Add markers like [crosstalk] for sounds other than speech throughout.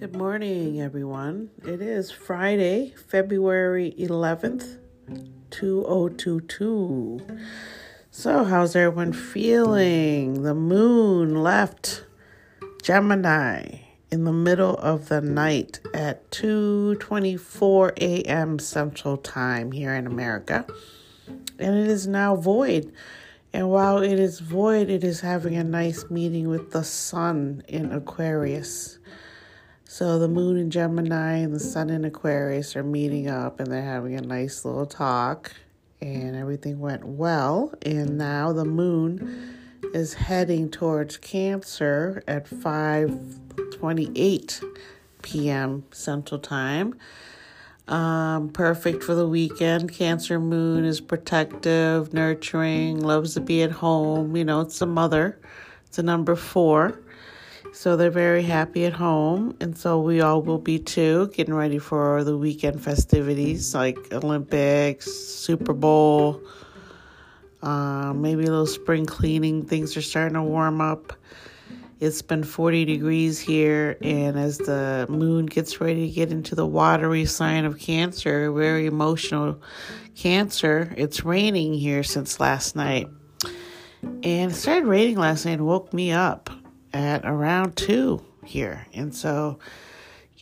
Good morning, everyone. It is Friday, February 11th, 2022. So, how's everyone feeling? The moon left Gemini in the middle of the night at 2:24 a.m. Central Time here in America. And it is now void. And while it is void, it is having a nice meeting with the sun in Aquarius. So the moon in Gemini and the sun in Aquarius are meeting up and they're having a nice little talk and everything went well. And now the moon is heading towards Cancer at 5:28 p.m. Central Time. Um, perfect for the weekend. Cancer moon is protective, nurturing, loves to be at home. You know, it's a mother. It's a number four. So they're very happy at home, and so we all will be too, getting ready for the weekend festivities like Olympics, Super Bowl, uh, maybe a little spring cleaning. Things are starting to warm up. It's been 40 degrees here, and as the moon gets ready to get into the watery sign of Cancer, very emotional Cancer, it's raining here since last night. And it started raining last night and woke me up at around two here. And so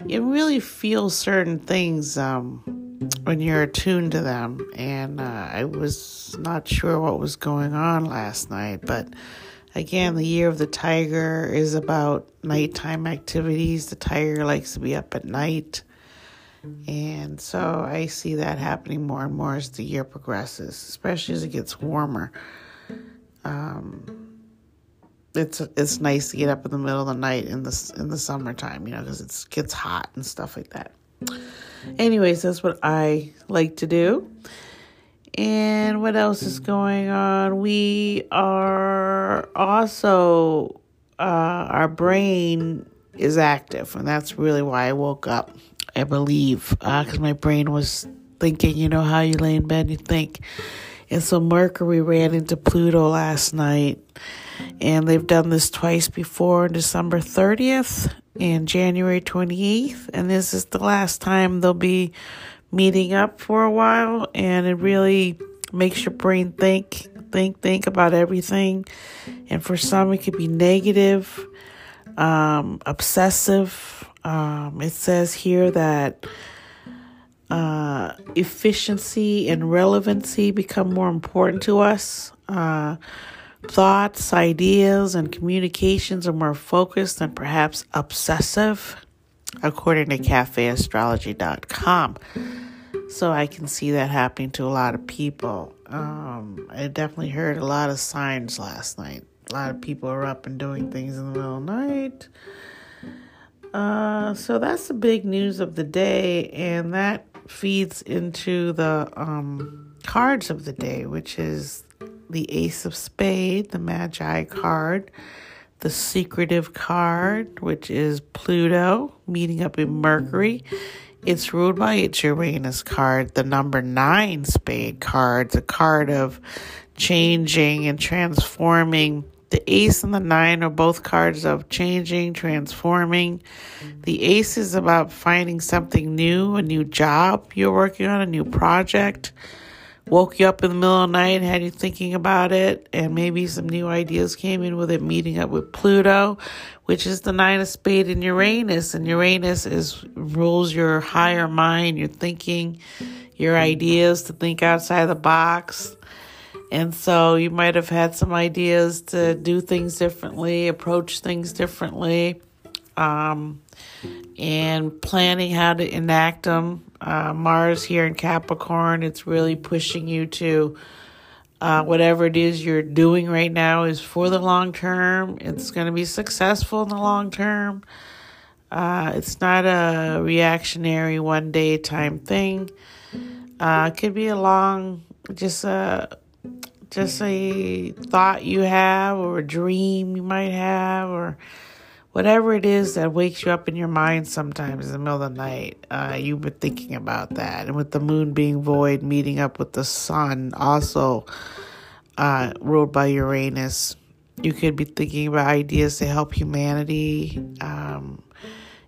you really feel certain things um, when you're attuned to them. And uh, I was not sure what was going on last night, but again, the year of the tiger is about nighttime activities. The tiger likes to be up at night. And so I see that happening more and more as the year progresses, especially as it gets warmer. Um, it's it's nice to get up in the middle of the night in the in the summertime, you know, because it gets hot and stuff like that. Anyways, that's what I like to do. And what else is going on? We are also uh, our brain is active, and that's really why I woke up. I believe because uh, my brain was thinking. You know how you lay in bed, you think. And so Mercury ran into Pluto last night and they've done this twice before on December 30th and January 28th. And this is the last time they'll be meeting up for a while. And it really makes your brain think, think, think about everything. And for some, it could be negative, um, obsessive. Um, it says here that uh, efficiency and relevancy become more important to us. Uh, thoughts, ideas, and communications are more focused and perhaps obsessive, according to cafeastrology.com. So I can see that happening to a lot of people. Um, I definitely heard a lot of signs last night. A lot of people are up and doing things in the middle of the night. Uh, so that's the big news of the day, and that feeds into the um, cards of the day, which is the Ace of Spade, the Magi card, the Secretive card, which is Pluto meeting up in Mercury. It's ruled by its Uranus card, the number nine spade card, the card of changing and transforming. The ace and the nine are both cards of changing, transforming. The ace is about finding something new, a new job you're working on, a new project woke you up in the middle of the night, had you thinking about it, and maybe some new ideas came in with it meeting up with Pluto, which is the nine of spade in Uranus. And Uranus is rules your higher mind, your thinking, your ideas to think outside the box. And so you might have had some ideas to do things differently, approach things differently, um, and planning how to enact them uh, Mars here in Capricorn, it's really pushing you to uh, whatever it is you're doing right now is for the long term. It's going to be successful in the long term. Uh, it's not a reactionary one day time thing. Uh, it could be a long, just a just a thought you have or a dream you might have or whatever it is that wakes you up in your mind sometimes in the middle of the night, uh, you've been thinking about that. And with the moon being void, meeting up with the sun, also uh, ruled by Uranus, you could be thinking about ideas to help humanity um,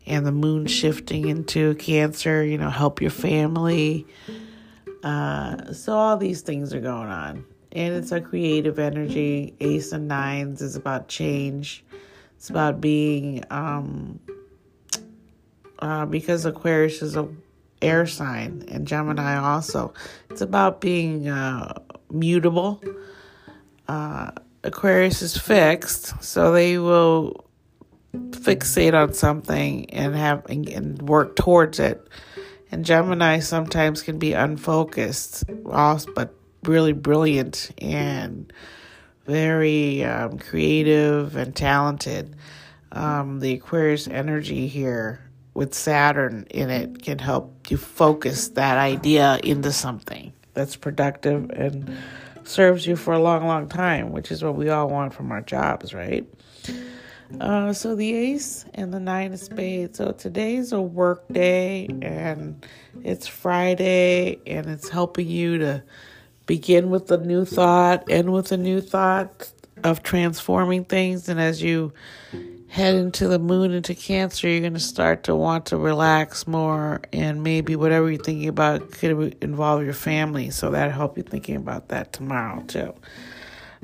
and the moon shifting into Cancer, you know, help your family. Uh, so all these things are going on. And it's a creative energy. Ace and Nines is about change. It's about being, um, uh, because Aquarius is a air sign and Gemini also. It's about being uh, mutable. Uh, Aquarius is fixed, so they will fixate on something and have and, and work towards it. And Gemini sometimes can be unfocused, but really brilliant and very um, creative and talented. Um, the Aquarius energy here with Saturn in it can help you focus that idea into something that's productive and serves you for a long, long time, which is what we all want from our jobs, right? Uh, so the ace and the nine of spades. So today's a work day and it's Friday and it's helping you to begin with a new thought, end with a new thought of transforming things. And as you head into the moon into Cancer, you're going to start to want to relax more, and maybe whatever you're thinking about could involve your family. So that'll help you thinking about that tomorrow too.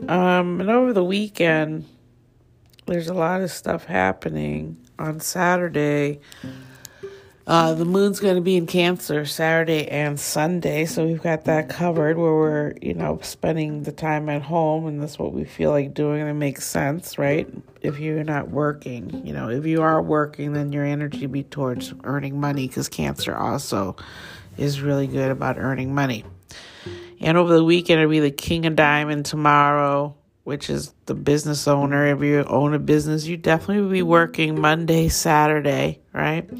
Um, and over the weekend, there's a lot of stuff happening on Saturday. Uh, the moon's going to be in Cancer Saturday and Sunday, so we've got that covered where we're, you know, spending the time at home, and that's what we feel like doing, and it makes sense, right? If you're not working, you know, if you are working, then your energy be towards earning money because Cancer also is really good about earning money. And over the weekend, it'll be the King of Diamond tomorrow, which is the business owner. If you own a business, you definitely will be working Monday, Saturday, right?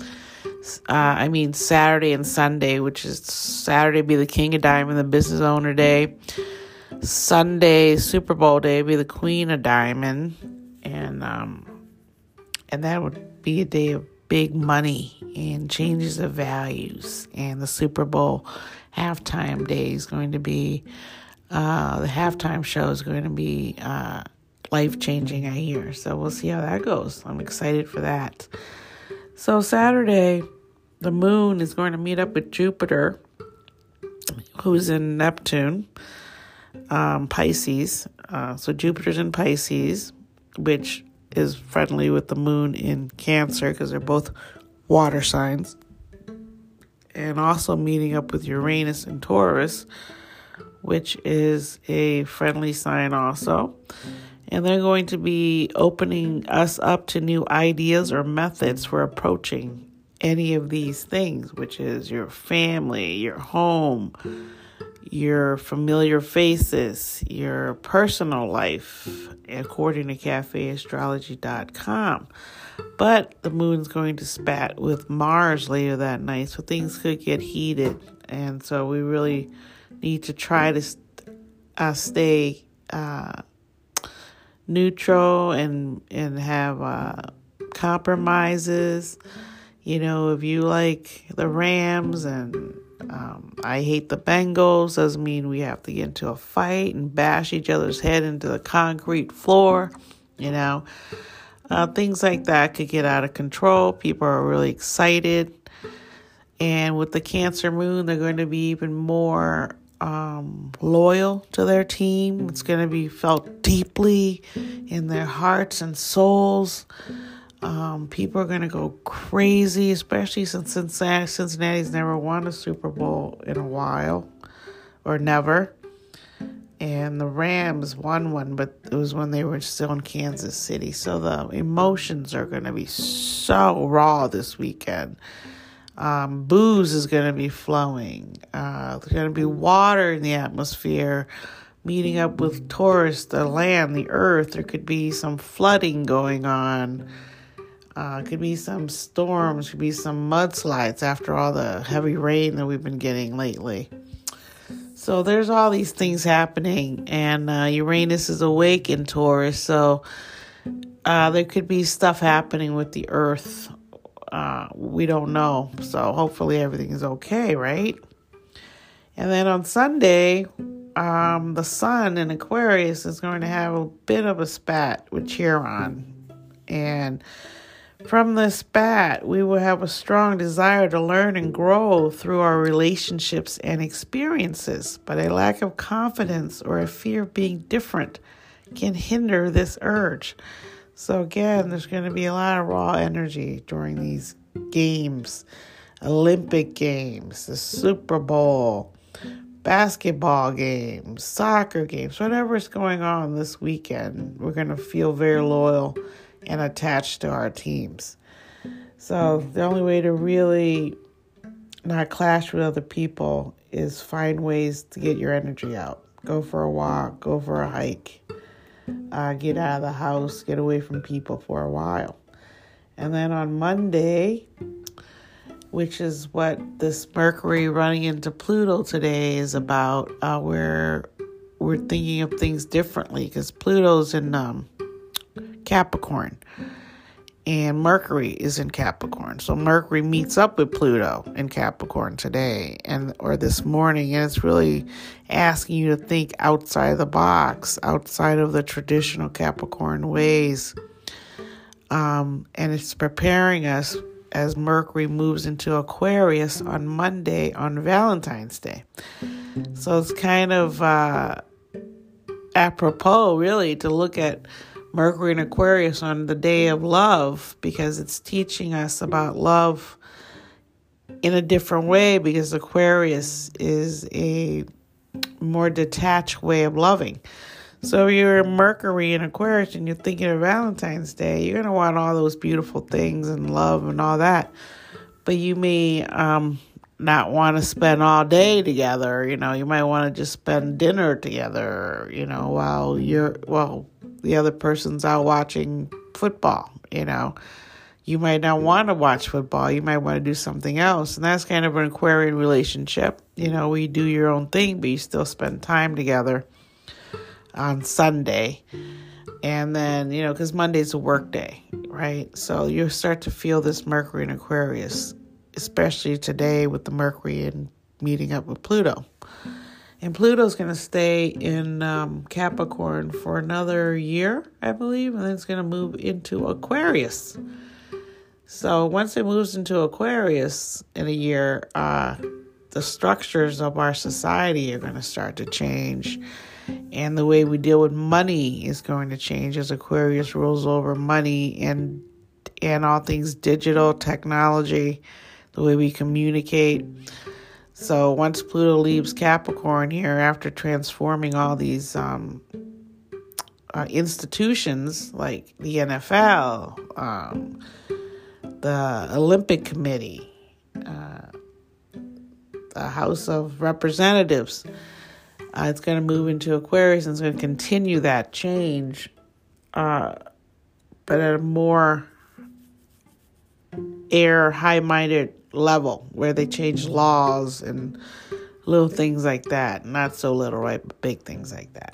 Uh, I mean Saturday and Sunday, which is Saturday be the King of Diamond, the business owner day. Sunday, Super Bowl day, be the Queen of Diamond, and um, and that would be a day of big money and changes of values. And the Super Bowl halftime day is going to be uh, the halftime show is going to be uh, life changing. I hear, so we'll see how that goes. I'm excited for that. So Saturday the moon is going to meet up with Jupiter, who's in Neptune, um, Pisces. Uh, so Jupiter's in Pisces, which is friendly with the moon in Cancer because they're both water signs. And also meeting up with Uranus in Taurus, which is a friendly sign also. And they're going to be opening us up to new ideas or methods for approaching any of these things, which is your family, your home, your familiar faces, your personal life, according to cafeastrology.com. But the moon's going to spat with Mars later that night, so things could get heated. And so we really need to try to uh, stay uh, neutral and, and have uh, compromises. You know, if you like the Rams and um, I hate the Bengals, doesn't mean we have to get into a fight and bash each other's head into the concrete floor. You know, uh, things like that could get out of control. People are really excited. And with the Cancer Moon, they're going to be even more um, loyal to their team. It's going to be felt deeply in their hearts and souls. Um, people are going to go crazy, especially since Cincinnati, Cincinnati's never won a Super Bowl in a while or never. And the Rams won one, but it was when they were still in Kansas City. So the emotions are going to be so raw this weekend. Um, booze is going to be flowing. Uh, there's going to be water in the atmosphere meeting up with Taurus, the land, the earth. There could be some flooding going on. Uh, could be some storms, could be some mudslides after all the heavy rain that we've been getting lately. So there's all these things happening, and uh, Uranus is awake in Taurus, so uh, there could be stuff happening with the Earth. Uh, we don't know, so hopefully everything is okay, right? And then on Sunday, um, the Sun in Aquarius is going to have a bit of a spat with Chiron, and From this bat, we will have a strong desire to learn and grow through our relationships and experiences, but a lack of confidence or a fear of being different can hinder this urge. So, again, there's going to be a lot of raw energy during these games Olympic Games, the Super Bowl, basketball games, soccer games, whatever is going on this weekend. We're going to feel very loyal and attached to our teams. So, the only way to really not clash with other people is find ways to get your energy out. Go for a walk, go for a hike, uh, get out of the house, get away from people for a while. And then on Monday, which is what this Mercury running into Pluto today is about, uh, where we're thinking of things differently because Pluto's in um, Capricorn and Mercury is in Capricorn. So Mercury meets up with Pluto in Capricorn today and or this morning and it's really asking you to think outside the box, outside of the traditional Capricorn ways. Um, and it's preparing us as Mercury moves into Aquarius on Monday on Valentine's Day. So it's kind of uh, apropos, really, to look at Mercury and Aquarius on the day of love because it's teaching us about love in a different way because Aquarius is a more detached way of loving. So you're Mercury in Aquarius and you're thinking of Valentine's Day, you're going to want all those beautiful things and love and all that. But you may um, not want to spend all day together. You know, you might want to just spend dinner together, you know, while you're, well, the other person's out watching football, you know. You might not want to watch football. You might want to do something else. And that's kind of an Aquarian relationship. You know, we do your own thing, but you still spend time together on Sunday. And then, you know, because Monday's a work day, right? So you start to feel this Mercury in Aquarius, especially today with the Mercury and meeting up with Pluto. And Pluto's going to stay in um, Capricorn for another year, I believe, and then it's going to move into Aquarius. So once it moves into Aquarius in a year, uh, the structures of our society are going to start to change. And the way we deal with money is going to change as Aquarius rules over money and and all things digital technology, the way we communicate. So once Pluto leaves Capricorn here, after transforming all these um, uh, institutions like the NFL, um, the Olympic Committee, uh, the House of Representatives, uh, it's going to move into Aquarius and it's going to continue that change, uh, but at a more air, high minded level where they change laws and little things like that. Not so little, right? But big things like that.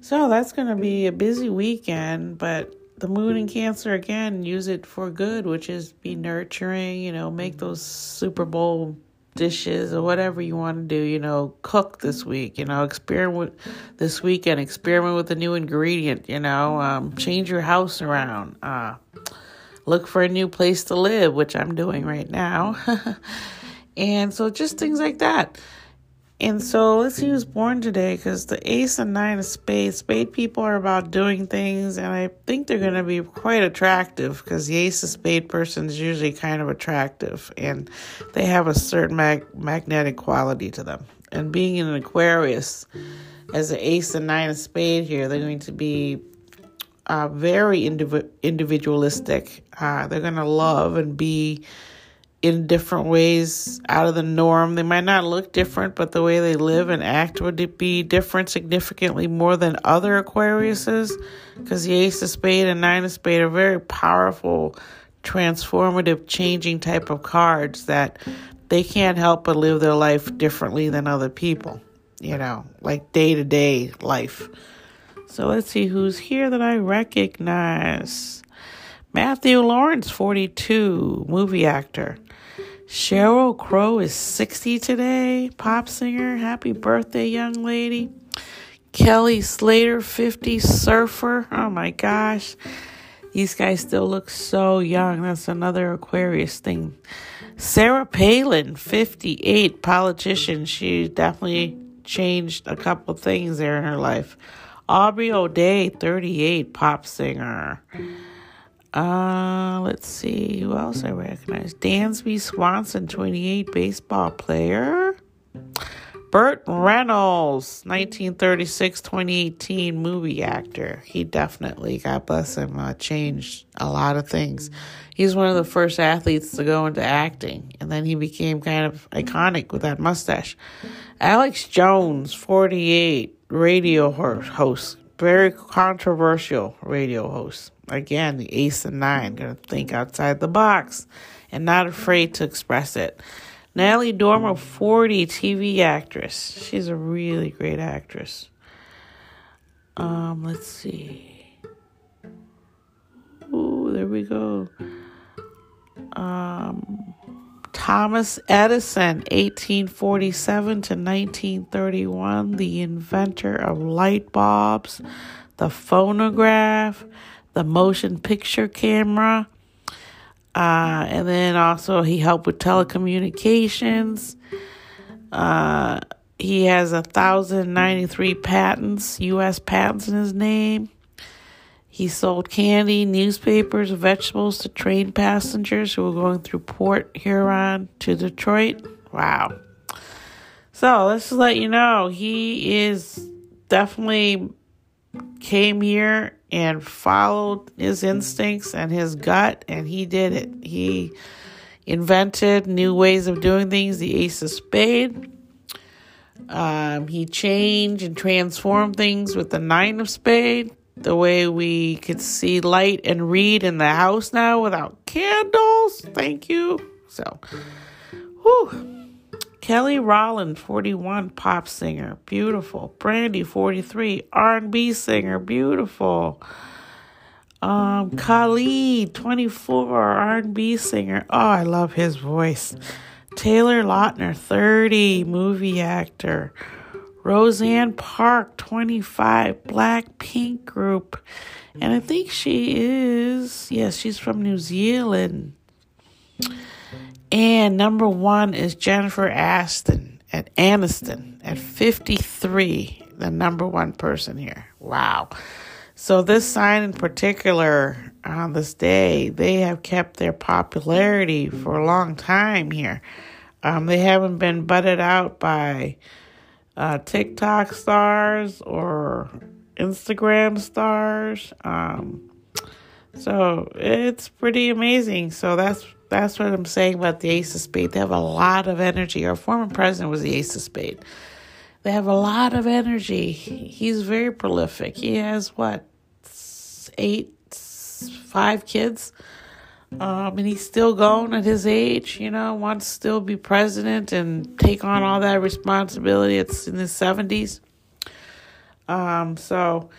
So that's going to be a busy weekend, but the moon in Cancer again, use it for good, which is be nurturing, you know, make those Super Bowl dishes or whatever you want to do, you know, cook this week, you know, experiment this weekend, experiment with a new ingredient, you know, um, change your house around. Uh, look for a new place to live, which I'm doing right now. [laughs] and so just things like that. And so let's see who's born today because the ace and nine of spades, spade people are about doing things, and I think they're going to be quite attractive because the ace of spade person is usually kind of attractive and they have a certain mag- magnetic quality to them. And being in an Aquarius as the ace and nine of spade here, they're going to be uh, very indiv- individualistic. Uh, they're going to love and be in different ways out of the norm. They might not look different, but the way they live and act would be different significantly more than other Aquariuses because the Ace of Spade and Nine of Spade are very powerful, transformative, changing type of cards that they can't help but live their life differently than other people, you know, like day to day life. So let's see who's here that I recognize. Matthew Lawrence, 42, movie actor. Sheryl Crow is 60 today, pop singer. Happy birthday, young lady. Kelly Slater, 50, surfer. Oh my gosh. These guys still look so young. That's another Aquarius thing. Sarah Palin, 58, politician. She definitely changed a couple things there in her life. Aubrey O'Day, 38, pop singer. Uh, let's see who else I recognize. Dansby Swanson, 28, baseball player. Burt Reynolds, 1936 2018 movie actor. He definitely, God bless him, uh, changed a lot of things. He's one of the first athletes to go into acting, and then he became kind of iconic with that mustache. Alex Jones, 48, radio host, very controversial radio host. Again, the ace and nine, gonna think outside the box and not afraid to express it. Natalie Dormer, 40, TV actress. She's a really great actress. Um, let's see. Ooh, there we go. Um, Thomas Edison, 1847 to 1931, the inventor of light bulbs, the phonograph, the motion picture camera, uh, and then also he helped with telecommunications. Uh, he has a thousand ninety three patents, U.S. patents in his name. He sold candy, newspapers, vegetables to train passengers who were going through Port Huron to Detroit. Wow. So let's just let you know he is definitely came here and followed his instincts and his gut, and he did it. He invented new ways of doing things, the Ace of Spade. Um, he changed and transformed things with the Nine of Spade, the way we could see light and read in the house now without candles. Thank you. So, whew. Kelly Rowland, 41, pop singer, beautiful. Brandy, 43, R&B singer, beautiful. Um, Khalid, 24, R&B singer. Oh, I love his voice. Taylor Lautner, 30, movie actor. Roseanne Park, 25, Black Pink group. And I think she is, yes, she's from New Zealand. And number one is Jennifer Aston at Aniston at 53, the number one person here. Wow. So, this sign in particular, on this day, they have kept their popularity for a long time here. Um, they haven't been butted out by uh, TikTok stars or Instagram stars. Um, so, it's pretty amazing. So, that's that's what I'm saying about the Ace of Spades. They have a lot of energy. Our former president was the Ace of Spades. They have a lot of energy. He's very prolific. He has what eight, five kids, um, and he's still going at his age. You know, wants to still be president and take on all that responsibility. It's in his seventies. Um, so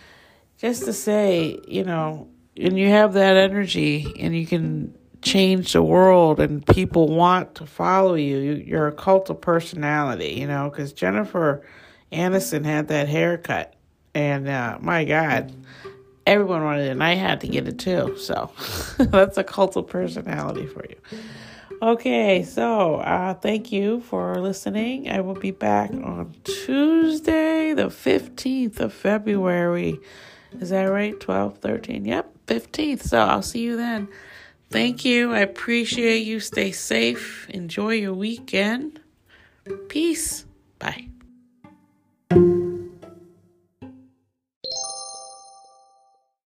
just to say, you know, and you have that energy, and you can change the world and people want to follow you. You're a cult of personality, you know, because Jennifer Aniston had that haircut. And uh, my God, everyone wanted it, and I had to get it too. So [laughs] that's a cult of personality for you. Okay, so uh, thank you for listening. I will be back on Tuesday, the 15th of February. Is that right? 12, 13? Yep, 15th. So I'll see you then. Thank you. I appreciate you. Stay safe. Enjoy your weekend. Peace. Bye.